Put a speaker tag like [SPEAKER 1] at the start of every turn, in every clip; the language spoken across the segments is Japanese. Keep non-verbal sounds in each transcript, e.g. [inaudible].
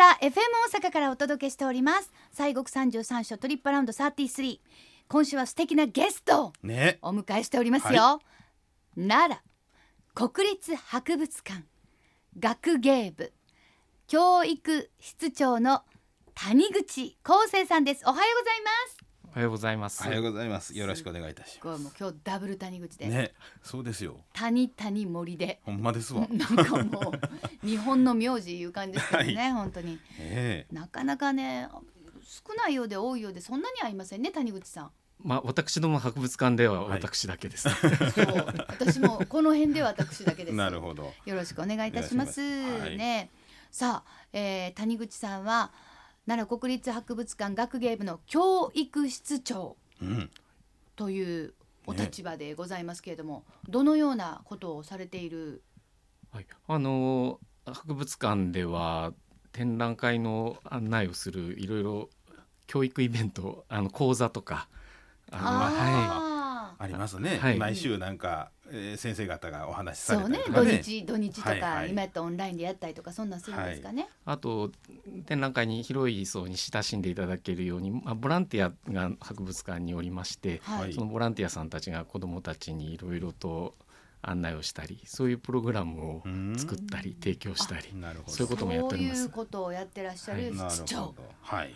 [SPEAKER 1] さあ FM 大阪からお届けしております。西国三十三所トリップアラウンド33今週は素敵なゲストを
[SPEAKER 2] ね。
[SPEAKER 1] お迎えしておりますよ、
[SPEAKER 2] は
[SPEAKER 1] 奈良国立博物館学芸部教育室長の谷口康生さんです。おはようございます
[SPEAKER 3] おはようございます。
[SPEAKER 2] おはようございます。よろしくお願いいたしま
[SPEAKER 1] これもう今日ダブル谷口です、
[SPEAKER 2] すねそうですよ。
[SPEAKER 1] 谷谷森で。
[SPEAKER 2] ほんまですわ。[laughs]
[SPEAKER 1] なんかもう日本の名字いう感じですけどね、本当に。
[SPEAKER 2] え
[SPEAKER 1] なかなかね少ないようで多いようでそんなに合いませんね谷口さん。
[SPEAKER 3] まあ私ども博物館では私だけです。[laughs]
[SPEAKER 1] そう。私もこの辺では私だけです。
[SPEAKER 2] なるほど。
[SPEAKER 1] よろしくお願いいたします。
[SPEAKER 2] はい。
[SPEAKER 1] ね。さあ、えー谷口さんは奈良国立博物館学芸部の教育室長
[SPEAKER 2] うん。
[SPEAKER 1] というお立場でございますけれども、どのようなことをされている？
[SPEAKER 3] はい、あの博物館では展覧会の案内をするいろいろ教育イベントあの講座とかあのは
[SPEAKER 1] あー
[SPEAKER 2] ありますね、
[SPEAKER 3] はい。
[SPEAKER 2] 毎週なんか、えー先生方がお話しさ
[SPEAKER 1] そうね
[SPEAKER 2] れたりとか
[SPEAKER 1] 土
[SPEAKER 2] ね。
[SPEAKER 1] 日土日とか、
[SPEAKER 2] はいはい。
[SPEAKER 1] 今やったらオンラインでやったりとかそんなんするんですかね、
[SPEAKER 3] い、あと展覧会に広い層に親しんでいただけるように、まあ、ボランティアが博物館におりまして、
[SPEAKER 1] はい。
[SPEAKER 2] はい
[SPEAKER 3] そのボランティアさんたちが子どもたちにいろいろと案内をしたりそういうプログラムを
[SPEAKER 2] うん
[SPEAKER 3] 作ったり提供したり
[SPEAKER 2] なるほど。
[SPEAKER 3] そういうこともやっております。
[SPEAKER 1] そういうことをやってらっしゃる室長、
[SPEAKER 2] はい。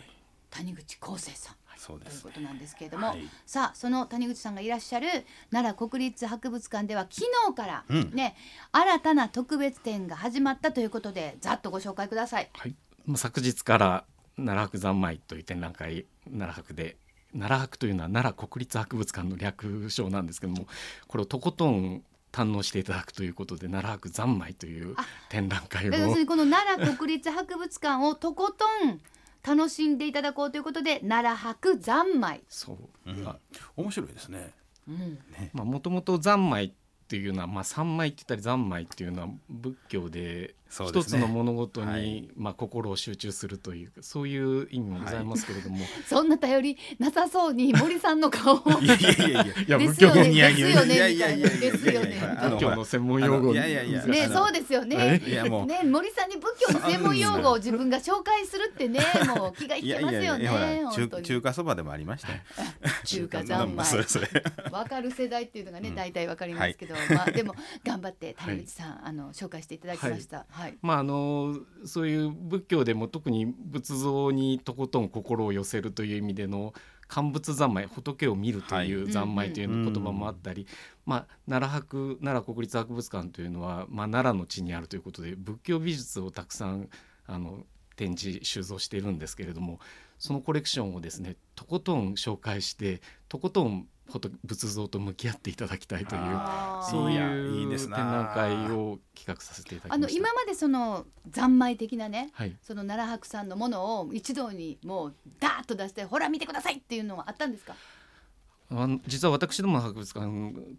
[SPEAKER 1] 谷口康生さん
[SPEAKER 2] そうです。ね
[SPEAKER 1] ということなんですけれども、
[SPEAKER 2] はい。
[SPEAKER 1] さあその谷口さんがいらっしゃる奈良国立博物館では昨日から
[SPEAKER 2] うん。
[SPEAKER 1] ね、新たな特別展が始まったということでざっとご紹介ください。
[SPEAKER 3] はい、まあ昨日から奈良博三昧という展覧会奈良博で奈良博というのは奈良国立博物館の略称なんですけどもこれをとことん堪能していただくということで奈良博三昧という
[SPEAKER 1] あ
[SPEAKER 3] 展覧会を。
[SPEAKER 1] 要するにこの奈良国立博物館をとことん楽しんでいただこうということで奈良博三昧。
[SPEAKER 3] そう。
[SPEAKER 2] うん。
[SPEAKER 3] ま
[SPEAKER 2] 面白いですね。
[SPEAKER 1] うん。
[SPEAKER 3] あもともと三昧っていうのは、まあ、三昧って言ったり三昧っていうのは仏教で
[SPEAKER 2] ね。
[SPEAKER 3] 一つの物事に、
[SPEAKER 2] はい。
[SPEAKER 3] まあ、心を集中するというそういう意味もございますけれども、[laughs]
[SPEAKER 1] そんな頼りなさそうに森さんの顔を [laughs]
[SPEAKER 2] いやいやいやいや。
[SPEAKER 3] い [laughs] や
[SPEAKER 1] ですよね。
[SPEAKER 2] いやいやいや
[SPEAKER 1] ですよね。
[SPEAKER 2] いやいやいやいやいや
[SPEAKER 1] ですよね。
[SPEAKER 2] あの
[SPEAKER 3] 仏教の専門用語。
[SPEAKER 2] いやいやいや
[SPEAKER 1] ねそうですよね。ね森さんに仏教の専門用語を自分が紹介するってねもう気がい
[SPEAKER 2] いやい
[SPEAKER 1] けますよ
[SPEAKER 2] やいやほら
[SPEAKER 1] ね
[SPEAKER 2] 中華そばでもありました。よ
[SPEAKER 1] 中華
[SPEAKER 2] まあ
[SPEAKER 1] 三昧わかる世代っていうのがね、
[SPEAKER 2] うん。
[SPEAKER 1] 大体わかりますけど、まあでも頑張って谷口さん、あの紹介していただきました。はい。
[SPEAKER 3] まああのそういう仏教でも特に仏像にとことん心を寄せるという意味での乾仏三昧仏を見るという三昧という言葉もあったり、まあ、奈良博奈良国立博物館というのは、まあ、奈良の地にあるということで仏教美術をたくさんあの展示収蔵しているんですけれどもそのコレクションをですねとことん紹介してとことん仏仏像と向き合っていただきたいというそうい
[SPEAKER 2] うです
[SPEAKER 3] 展
[SPEAKER 2] な
[SPEAKER 3] 覧会を企画させていただき
[SPEAKER 1] あの
[SPEAKER 3] ました。
[SPEAKER 1] 今までその三昧的なね、
[SPEAKER 3] はい
[SPEAKER 1] その奈良博さんのものを一堂にもうダーッと出して、ほら見てくださいっていうのはあったんですか？
[SPEAKER 3] あの実は私どもの博物館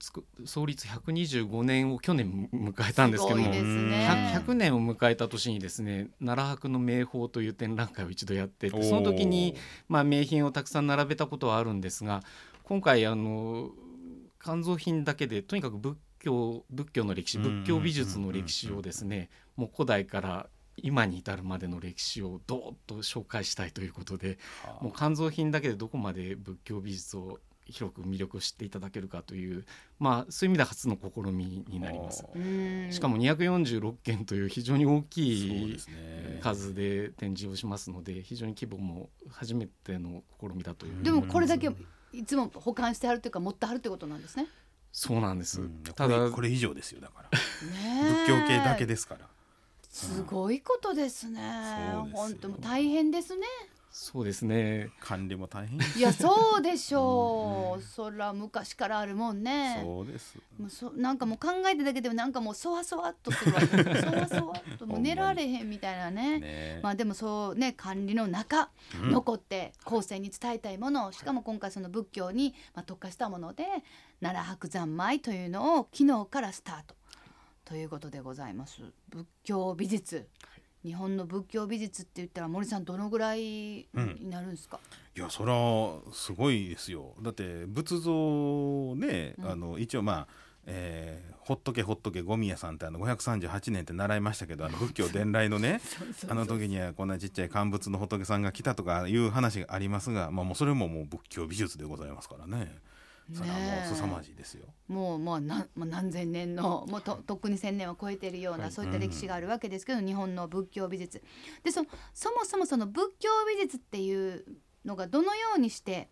[SPEAKER 3] つく創立125年を去年迎えたんですけども
[SPEAKER 1] ね。
[SPEAKER 3] 100, 100年を迎えた年にですね奈良博の名宝という展覧会を一度やってその時に、まあ、名品をたくさん並べたことはあるんですが今回あの肝臓品だけでとにかく仏教仏教の歴史仏教美術の歴史をですねもう古代から今に至るまでの歴史をどーっと紹介したいということで
[SPEAKER 2] はあ。
[SPEAKER 3] もう肝臓品だけでどこまで仏教美術を広く魅力を知っていただけるかという、まあ、そういう意味では初の試みになります。しかも246件という非常に大きい数で展示をしますので非常に規模も初めての試みだという。
[SPEAKER 1] でもこれだけいつも保管してあるというか持ってあるってことなんですね。
[SPEAKER 3] そうなんです、
[SPEAKER 2] うん
[SPEAKER 3] ただ
[SPEAKER 2] これこれ以上ですよだから仏教系だけですから
[SPEAKER 1] すごいことですね。本当もう大変ですね。
[SPEAKER 3] そうですね
[SPEAKER 2] 管理も大変
[SPEAKER 1] いやそうでしょう。
[SPEAKER 2] うん
[SPEAKER 1] そら昔からあるもんね。
[SPEAKER 2] そうです
[SPEAKER 1] もうそなんかもう考えただけでもなんかもうそわそわっとするわけ。[laughs] そわそわっともう寝られへんみたいなね。
[SPEAKER 2] ね。
[SPEAKER 1] まあでもそうね管理の中、
[SPEAKER 2] うん。
[SPEAKER 1] 残って後世に伝えたいものしかも今回その仏教にまあ特化したもので奈良博三昧というのを昨日からスタート。ということでございます。仏教美術、日本の仏教美術って言ったら森さんどのぐらいになるんですか、
[SPEAKER 2] いやそれはすごいですよ。だって仏像ね、
[SPEAKER 1] うん。
[SPEAKER 2] あの一応まあえーほっとけほっとけゴミ屋さんってあの538年って習いましたけどあの仏教伝来のね [laughs] あの時にはこんなちっちゃい乾物の仏さんが来たとかいう話がありますが、まあ、もうそれももう仏教美術でございますからね。それはもう凄まじいですよ。
[SPEAKER 1] もうもう何もう何千年のもうととっくに千年を超えているような、
[SPEAKER 3] はい。
[SPEAKER 1] そういった歴史があるわけですけど、日本の仏教美術。でそそもそもその仏教美術っていうのがどのようにして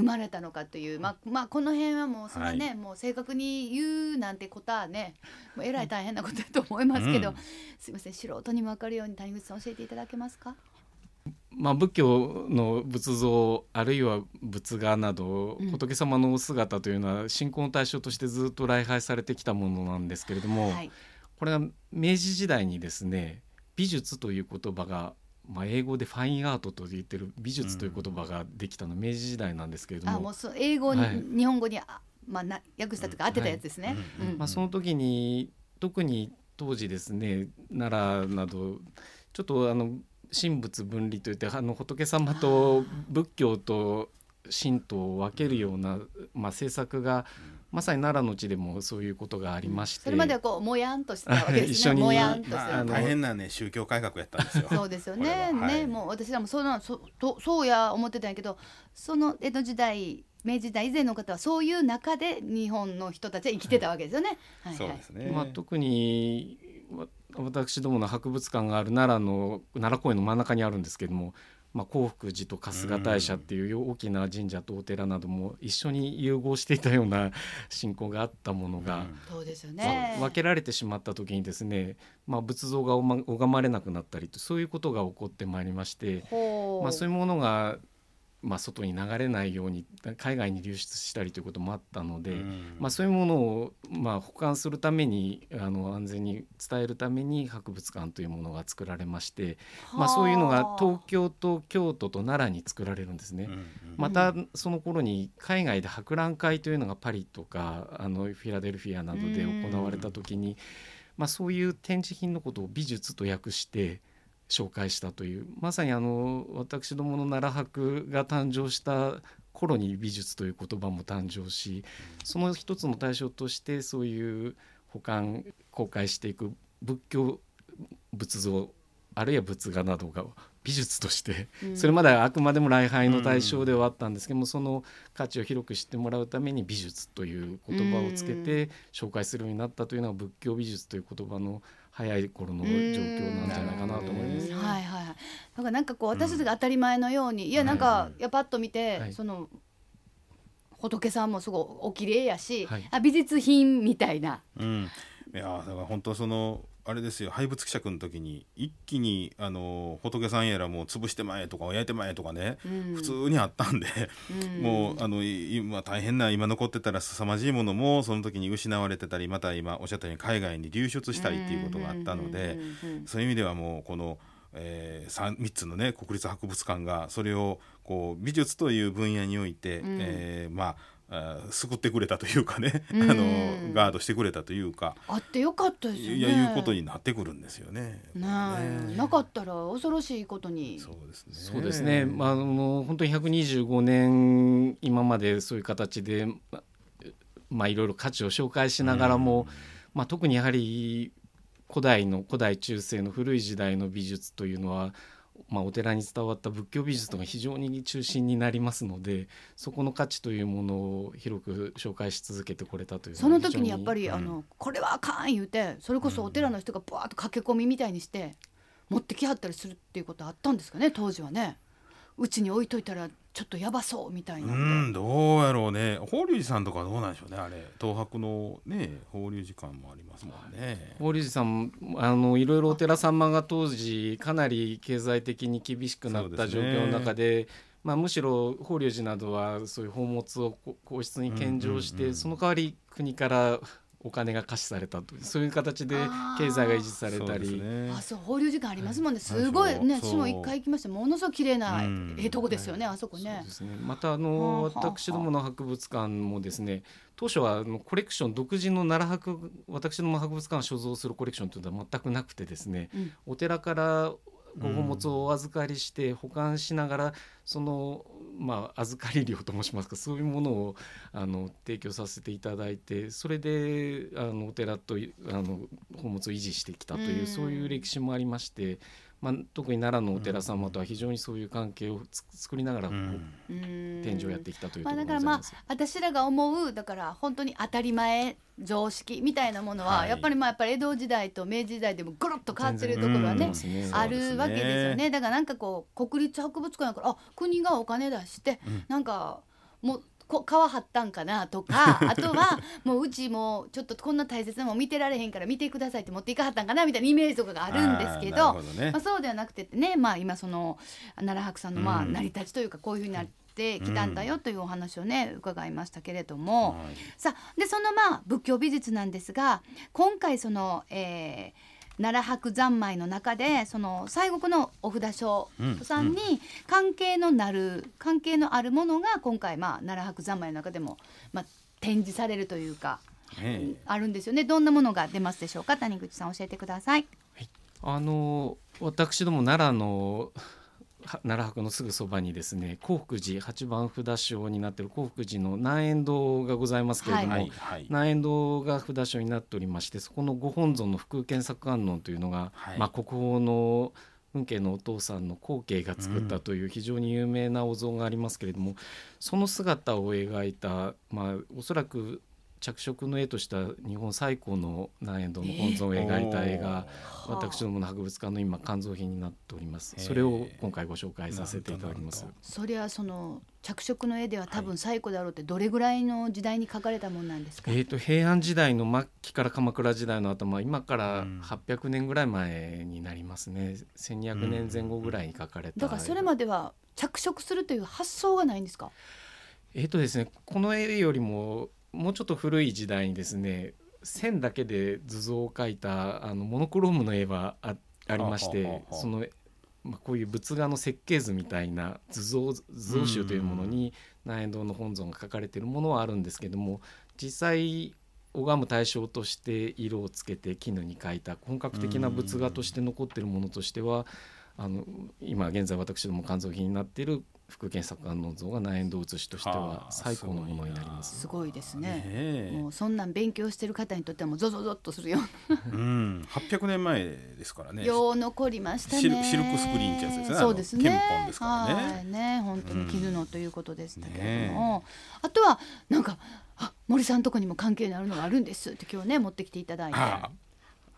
[SPEAKER 1] 生まれたのかという、まあまあこの辺はもうそんなね、
[SPEAKER 2] はい。
[SPEAKER 1] もう正確に言うなんてことはね [laughs] もうえらい大変なことだと思いますけど、
[SPEAKER 2] うん。
[SPEAKER 1] すいません素人にも分かるように谷口さん教えていただけますか？
[SPEAKER 3] まあ、仏教の仏像あるいは仏画など、
[SPEAKER 1] うん。
[SPEAKER 3] 仏様のお姿というのは信仰の対象としてずっと礼拝されてきたものなんですけれども、
[SPEAKER 1] はい、
[SPEAKER 3] これは明治時代にですね美術という言葉が、まあ、英語でファインアートと言ってる美術という言葉ができたのは明治時代なんですけれども、
[SPEAKER 1] あもうそう英語に、
[SPEAKER 3] はい。
[SPEAKER 1] 日本語にあまあな訳したとか当てたやつですね。
[SPEAKER 2] うん
[SPEAKER 1] うん。
[SPEAKER 3] まあ、その時に特に当時ですね奈良などちょっとあの神仏分離といってあの仏様と仏教と神道を分けるような、まあ、政策がまさに奈良の地でもそういうことがありまして、
[SPEAKER 1] それまではこうもやんとしてたわけですね。[laughs]
[SPEAKER 3] 一緒に
[SPEAKER 1] もやんとしてた
[SPEAKER 2] まあ、大変なね宗教改革やったんですよ。
[SPEAKER 1] そうですよね。
[SPEAKER 2] ははい
[SPEAKER 1] ねもう私らもそうなそとそうや思ってたんやけど、その江戸時代明治時代以前の方はそういう中で日本の人たちは生きてたわけですよね。
[SPEAKER 2] そうですね。
[SPEAKER 3] まあ、特にわ私どもの博物館がある奈良の奈良公園の真ん中にあるんですけども、まあ、興福寺と春日大社っていう大きな神社とお寺なども一緒に融合していたような信仰があったものが、
[SPEAKER 1] そうですよ
[SPEAKER 3] わ
[SPEAKER 1] ね。
[SPEAKER 3] 分けられてしまった時にですね、まあ、仏像がおま拝まれなくなったりとそういうことが起こってまいりまして。まあ、そういうものが、まあ、外に流れないように海外に流出したりということもあったので。
[SPEAKER 2] うん
[SPEAKER 3] まあ、そういうものを、まあ、保管するためにあの安全に伝えるために博物館というものが作られまして、まあ、そういうのが東京と京都と奈良に作られるんですね。
[SPEAKER 2] うんうん
[SPEAKER 3] またその頃に海外で博覧会というのがパリとかあのフィラデルフィアなどで行われた時に、まあ、そういう展示品のことを美術と訳して紹介したというまさにあの私どもの奈良博が誕生した頃に美術という言葉も誕生しその一つの対象としてそういう保管公開していく仏教仏像あるいは仏画などが美術として
[SPEAKER 1] うん。
[SPEAKER 3] それまではあくまでも礼拝の対象ではあったんですけども、その価値を広く知ってもらうために美術という言葉をつけて紹介するようになったというのは仏教美術という言葉の早い頃の状況なんじゃないかなと思います。
[SPEAKER 1] うん。はいはいはい。だからなんかこう私たちが当たり前のように、いやなんかいやパッと見て、
[SPEAKER 3] はい。
[SPEAKER 1] その仏さんもすごいお綺麗やし、
[SPEAKER 3] はい。
[SPEAKER 1] あ美術品みたいな。
[SPEAKER 2] うん、いやだから本当そのあれですよ廃仏希釈の時に一気にあの仏さんやらもう潰してまえとか焼いてまえとかね、
[SPEAKER 1] うん。
[SPEAKER 2] 普通にあったんで、
[SPEAKER 1] うん。
[SPEAKER 2] もうあのい今大変な今残ってたら凄まじいものもその時に失われてたりまた今おっしゃったように海外に流出したりっていうことがあったので、そういう意味ではもうこの、えー、3, 3つのね国立博物館がそれをこう美術という分野において、
[SPEAKER 1] うん。
[SPEAKER 2] えーまあ救ってくれたというかね、
[SPEAKER 1] うん
[SPEAKER 2] あのガードしてくれたというか、
[SPEAKER 1] あってよかったですよね。
[SPEAKER 2] いやいうことになってくるんですよね。
[SPEAKER 1] ねえなかったら恐ろしいことに。
[SPEAKER 2] そうですね。
[SPEAKER 3] そうですね、まあ、あの本当に125年今までそういう形で、ままあ、いろいろ価値を紹介しながらも、まあ、特にやはり古代の古代中世の古い時代の美術というのは、まあ、お寺に伝わった仏教美術とが非常に中心になりますのでそこの価値というものを広く紹介し続けてこれたという
[SPEAKER 1] その時にやっぱり、
[SPEAKER 2] うん
[SPEAKER 1] あのこれはあかん言うてそれこそお寺の人がバーッと駆け込みみたいにして持ってきはったりするっていうことあったんですかね当時はねうちに置いといたらちょっとやばそうみたいな
[SPEAKER 2] うんんどうやろうね。法隆寺さんとかどうなんでしょうねあれ。東博のね法隆寺館もありますもんね。
[SPEAKER 3] 法隆寺さんあのいろいろお寺様が当時かなり経済的に厳しくなった状況の中でまあ、むしろ法隆寺などはそういう宝物をこ皇室に献上して、
[SPEAKER 2] うんうんうん。
[SPEAKER 3] その代わり国からお金が貸しされたというそういう形で経済が維持された
[SPEAKER 2] そうです
[SPEAKER 3] り。
[SPEAKER 2] ね。
[SPEAKER 1] あそう放流時間ありますもんね、
[SPEAKER 2] はい
[SPEAKER 1] すごいね私も一回行きました。ものすごく綺麗な
[SPEAKER 2] うん。
[SPEAKER 1] ええとこですよね、あそこ
[SPEAKER 3] そう
[SPEAKER 1] ね
[SPEAKER 3] ですね、またあの私どもの博物館もですね当初はあのコレクション独自の奈良博私どもの博物館が所蔵するコレクションというのは全くなくてですね、
[SPEAKER 1] うん。
[SPEAKER 3] お寺からご宝物をお預かりして保管しながらそのまあ、預かり料と申しますかそういうものをあの提供させていただいてそれであのお寺とあの宝物を維持してきたという、うん、そういう歴史もありまして。まあ、特に奈良のお寺様とは非常にそういう関係を作りながらこう、展示をやってきたというところ
[SPEAKER 1] だからまあ私らが思うだから本当に当たり前常識みたいなものは、はい、やっぱりまあやっぱり江戸時代と明治時代でもぐるっと変わってるところはね、あるわけですよね。だからなんかこう国立博物館やからあ国がお金出して、うん、なんかもうこ皮張ったんかなとか [laughs] あとはもううちもちょっとこんな大切なもん見てられへんから見てくださいって持っていかはったんかなみたいなイメージとかがあるんですけど、ね、まあ、そうではなくてね、まあ、今その奈良博さんのまあ成り立ちというかこういうふうになって。きたんだよというお話をね伺いましたけれども、はい、さあでそのまあ仏教美術なんですが今回その、えー、奈良博三昧の中でその西国のお札書さんに関係のなる、関係のあるものが今回まあ奈良博三昧の中でもまあ展示されるというか、あるんですよね。どんなものが出ますでしょうか？谷口さん教えてください。
[SPEAKER 3] はい、あの私ども奈良の奈良博のすぐそばにですね興福寺八番札所になっている興福寺の南円堂がございますけれども、はい。はい、南円堂が札所になっておりましてそこのご本尊の福建作観音というのが、はい、まあ、国宝の運慶のお父さんの後継が作ったという非常に有名なお像がありますけれども、うん、その姿を描いた、まあ、おそらく着色の絵とした日本最古の南円堂の本尊を描いた絵が、えー、私どもの博物館の今肝臓品になっております、それを今回ご紹介させていただきます、
[SPEAKER 1] それはその着色の絵では多分最古だろうってどれぐらいの時代に描かれたものなんですか、
[SPEAKER 3] えーと、平安時代の末期から鎌倉時代の頭今から800年ぐらい前になりますね。1200年前後ぐらいに描かれた、
[SPEAKER 1] だからそれまでは着色するという発想がないんですか？
[SPEAKER 3] えーとですね、この絵よりももうちょっと古い時代にですね線だけで図像を描いたあのモノクロームの絵はあありましてその、まあ、こういう仏画の設計図みたいな図像図像集というものに南円堂の本尊が書かれているものはあるんですけども実際拝む対象として色をつけて絹に描いた本格的な仏画として残っているものとしてはあの今現在私ども肝臓品になっている福建作観音像が南円堂写しとしては最高のものになります。
[SPEAKER 1] すごいですね。もうそんなん勉強してる方にとってはもうゾゾゾッとするよ
[SPEAKER 2] うな。うん、800年前ですからね。
[SPEAKER 1] よう残りましたね。
[SPEAKER 2] シルシルクスクリーンってやつですね。そうですね。憲法ですからね。はい
[SPEAKER 1] ね、本当に傷のということでしたけれども、あとはなんかあ森さんとこにも関係のあるのがあるんですって今日ね持ってきていただいて。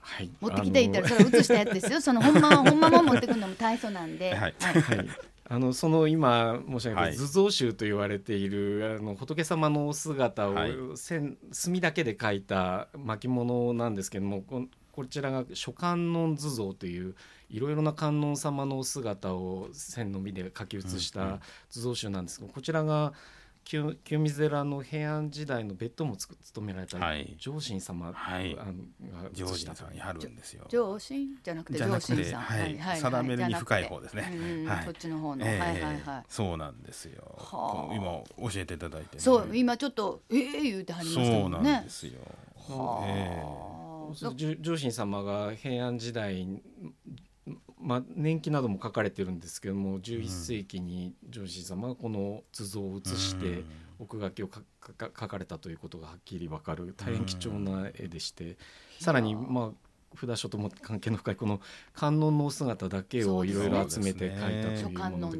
[SPEAKER 3] はい、
[SPEAKER 1] 持ってきていたらそれを写したやつですよ。そのほんまほんまも持ってくるのも大層なんで。はい。はい
[SPEAKER 3] あのその今申し上げた図像集と言われている、あの仏様のお姿を線、墨だけで描いた巻物なんですけどもここちらが諸観音図像といういろいろな観音様のお姿を線のみで描き写した図像集なんですけど、こちらが清清水寺の平安時代の別途も務められた上神様、
[SPEAKER 2] はい、あの上神さんにあるんですよ。
[SPEAKER 1] 上神？じゃなくて上神さん、
[SPEAKER 2] はい、はい、定めるに深い方ですね。
[SPEAKER 1] はい、そっちの方の、えー、はいはい。はい。
[SPEAKER 2] そうなんですよ。今教えていただいて、ね、
[SPEAKER 1] そう今ちょっとええー、言うてはりましたね。
[SPEAKER 2] そうなんですよ。
[SPEAKER 3] はあ、えー、上神様が平安時代まあ、年季なども書かれてるんですけども11世紀に上司様がこの図像を写して奥書きを書かれたということがはっきり分かる大変貴重な絵でしてさらにまあ札所とも関係の深いこの観音のお姿だけをいろいろ集めて描いたというもので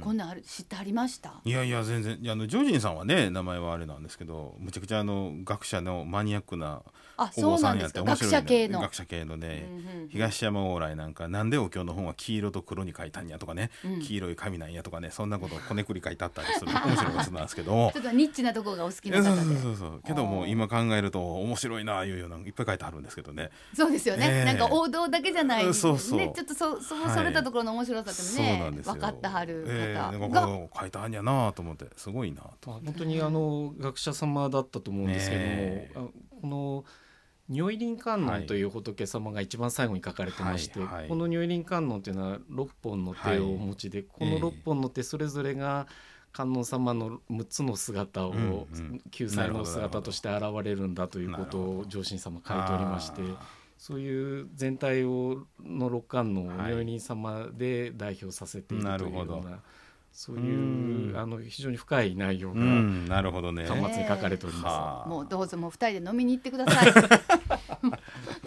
[SPEAKER 1] こんなある知ってありました？
[SPEAKER 2] いやいや全然。いやあのジョージンさんはね名前はあれなんですけどむちゃくちゃあの学者のマニアックなお坊さんやって面白い、ね、学者系の。学者系のね、うんうん、東山往来なんかなんでお経の本は黄色と黒に書いたんやとかね、うん、黄色い紙なんやとかねそんなことをこねくり書いてあったりする [laughs] 面白いことなんですけど。
[SPEAKER 1] ちょっとニッチなところがお好きな方で。
[SPEAKER 2] そうそうそうけども今考えると面白いなあいうようないっぱい書いてあるんですけどね。
[SPEAKER 1] そうですよね、えー、なんか王道だけじゃない、そうそうね、ちょっとそそうされたところの面白さってね、はい、分かってはる方が、えー、
[SPEAKER 2] が書いたんやなと思って。すごいなと
[SPEAKER 3] 本当にあの学者様だったと思うんですけども、ね、この如意輪観音という仏様が一番最後に書かれてまして、はいはい。はい、この如意輪観音というのは6本の手をお持ちで、はい、この6本の手それぞれが観音様の6つの姿を救済の姿として現れるんだということを上神様書いておりまして。そういう全体をの六冠の如意輪様で代表させているというようなそういう
[SPEAKER 2] うん。
[SPEAKER 3] あの非常に深い内容が
[SPEAKER 2] うんなるほどね。
[SPEAKER 3] 端末に書かれております。
[SPEAKER 2] はあ。
[SPEAKER 1] もうどうぞもう二人で飲みに行ってください。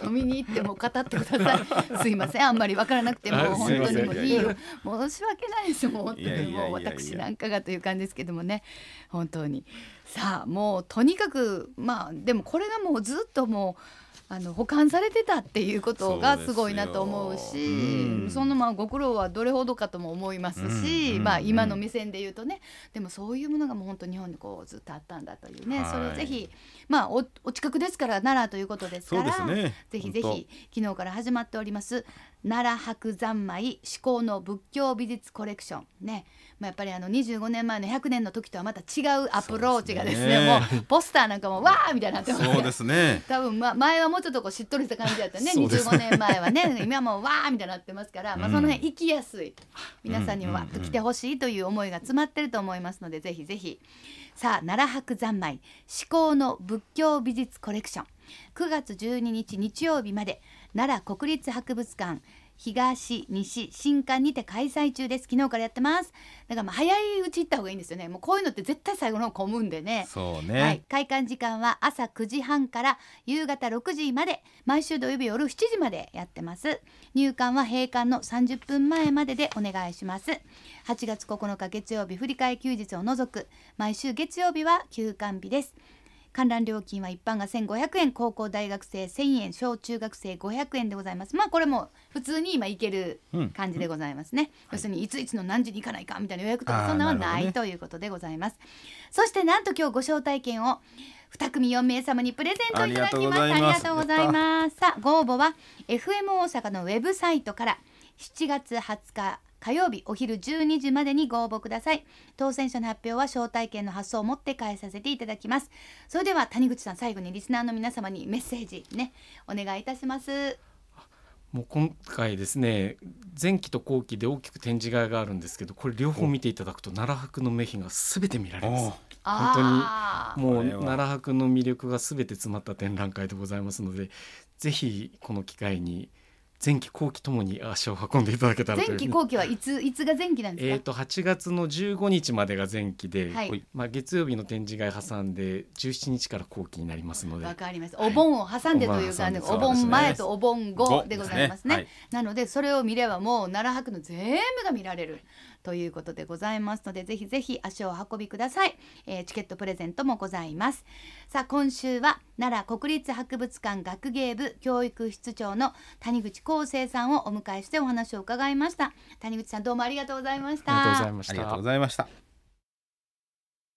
[SPEAKER 1] [laughs] 飲みに行ってもう語ってください。すいません。あんまりわからなくても本当にもういいよ。申し訳ないです。もう本当にもう私なんかがという感じですけどもね。本当に。さあもうとにかくまあでもこれがもうずっともうあの保管されてたっていうことがすごいなと思うし
[SPEAKER 2] うん。
[SPEAKER 1] そのまあご苦労はどれほどかとも思いますし、
[SPEAKER 2] うん。
[SPEAKER 1] まあ
[SPEAKER 2] うん
[SPEAKER 1] 今の目線で言うとねでもそういうものがもう本当日本でこうずっとあったんだというね、
[SPEAKER 2] はい。
[SPEAKER 1] それをぜひまあおお近くですから奈良ということですから
[SPEAKER 2] ね。
[SPEAKER 1] ぜひぜひ昨日から始まっております奈良白山舞至高の仏教美術コレクション。ね、まあ、やっぱりあの25年前の100年の時とはまた違うアプローチがですね
[SPEAKER 2] ね。
[SPEAKER 1] もうポスターなんかもわーみたいになってますね。
[SPEAKER 2] そうですね。[laughs]
[SPEAKER 1] 多分ま前はもうちょっとこうしっとりした感じだったね。
[SPEAKER 3] そうです
[SPEAKER 1] 25年前はね。今はもうわーみたいになってますから、まあ、
[SPEAKER 2] うん
[SPEAKER 1] その辺行きやすい。皆さんにも
[SPEAKER 2] うん
[SPEAKER 1] わっと来てほしいという思いが詰まってると思いますのでぜひぜひ。さあ奈良白山舞至高の仏教美術コレクション。9月12日日曜日まで奈良国立博物館東西新館にて開催中です。昨日からやってます。だからまあ早いうち行った方がいいんですよね。もうこういうのって絶対最後の方混むんでね。
[SPEAKER 2] そうね、
[SPEAKER 1] はい、開館時間は朝9時半から夕方6時まで。毎週土曜日夜7時までやってます。入館は閉館の30分前まででお願いします。8月9日月曜日振り替え休日を除く。毎週月曜日は休館日です観覧料金は一般が1500円高校大学生1000円小中学生500円でございます。まあこれも普通に今行ける
[SPEAKER 2] うん。
[SPEAKER 1] 感じでございますね、要するにい。ついつの何時に行かないかみたいな予約とかそんなのはないということでございます。そしてなんと今日ご招待券を2組4名様にプレゼントいただきました。あ
[SPEAKER 2] あ
[SPEAKER 1] り
[SPEAKER 2] りがとうご
[SPEAKER 1] ざい
[SPEAKER 2] ま
[SPEAKER 1] す。さあご応募は FM 大阪のウェブサイトから。7月20日火曜日お昼12時までにご応募ください。当選者の発表は招待券の発送をもって返させていただきます。それでは谷口さん最後にリスナーの皆様にメッセージねお願いいたします。
[SPEAKER 3] もう今回ですね前期と後期で大きく展示会があるんですけどこれ両方見ていただくと奈良博の目碑が全て見られます。本当にもう奈良博の魅力が全て詰まった展覧会でございますのでぜひこの機会に前期後期ともに足を運んでいただけたらという
[SPEAKER 1] 前期後期はいついつが前期なんですか、
[SPEAKER 3] えー、と8月の15日までが前期で、
[SPEAKER 1] はい。
[SPEAKER 3] まあ、月曜日の展示会挟んで17日から後期になりますので。
[SPEAKER 1] わかります。お盆を挟んでという感じで、お
[SPEAKER 3] お
[SPEAKER 1] 盆前とお盆後でございますね。
[SPEAKER 2] はい。
[SPEAKER 1] なのでそれを見ればもう奈良博の全部が見られるということでございますので、ぜひぜひ足をお運びください。えーチケットプレゼントもございます。さあ今週は奈良国立博物館学芸部教育室長の谷口康生さんをお迎えしてお話を伺いました。谷口さんどうもありがとうございました。
[SPEAKER 3] ありがとうございました
[SPEAKER 2] ありがとうございました